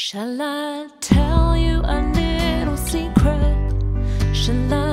Shall I tell you a little secret? Shall I?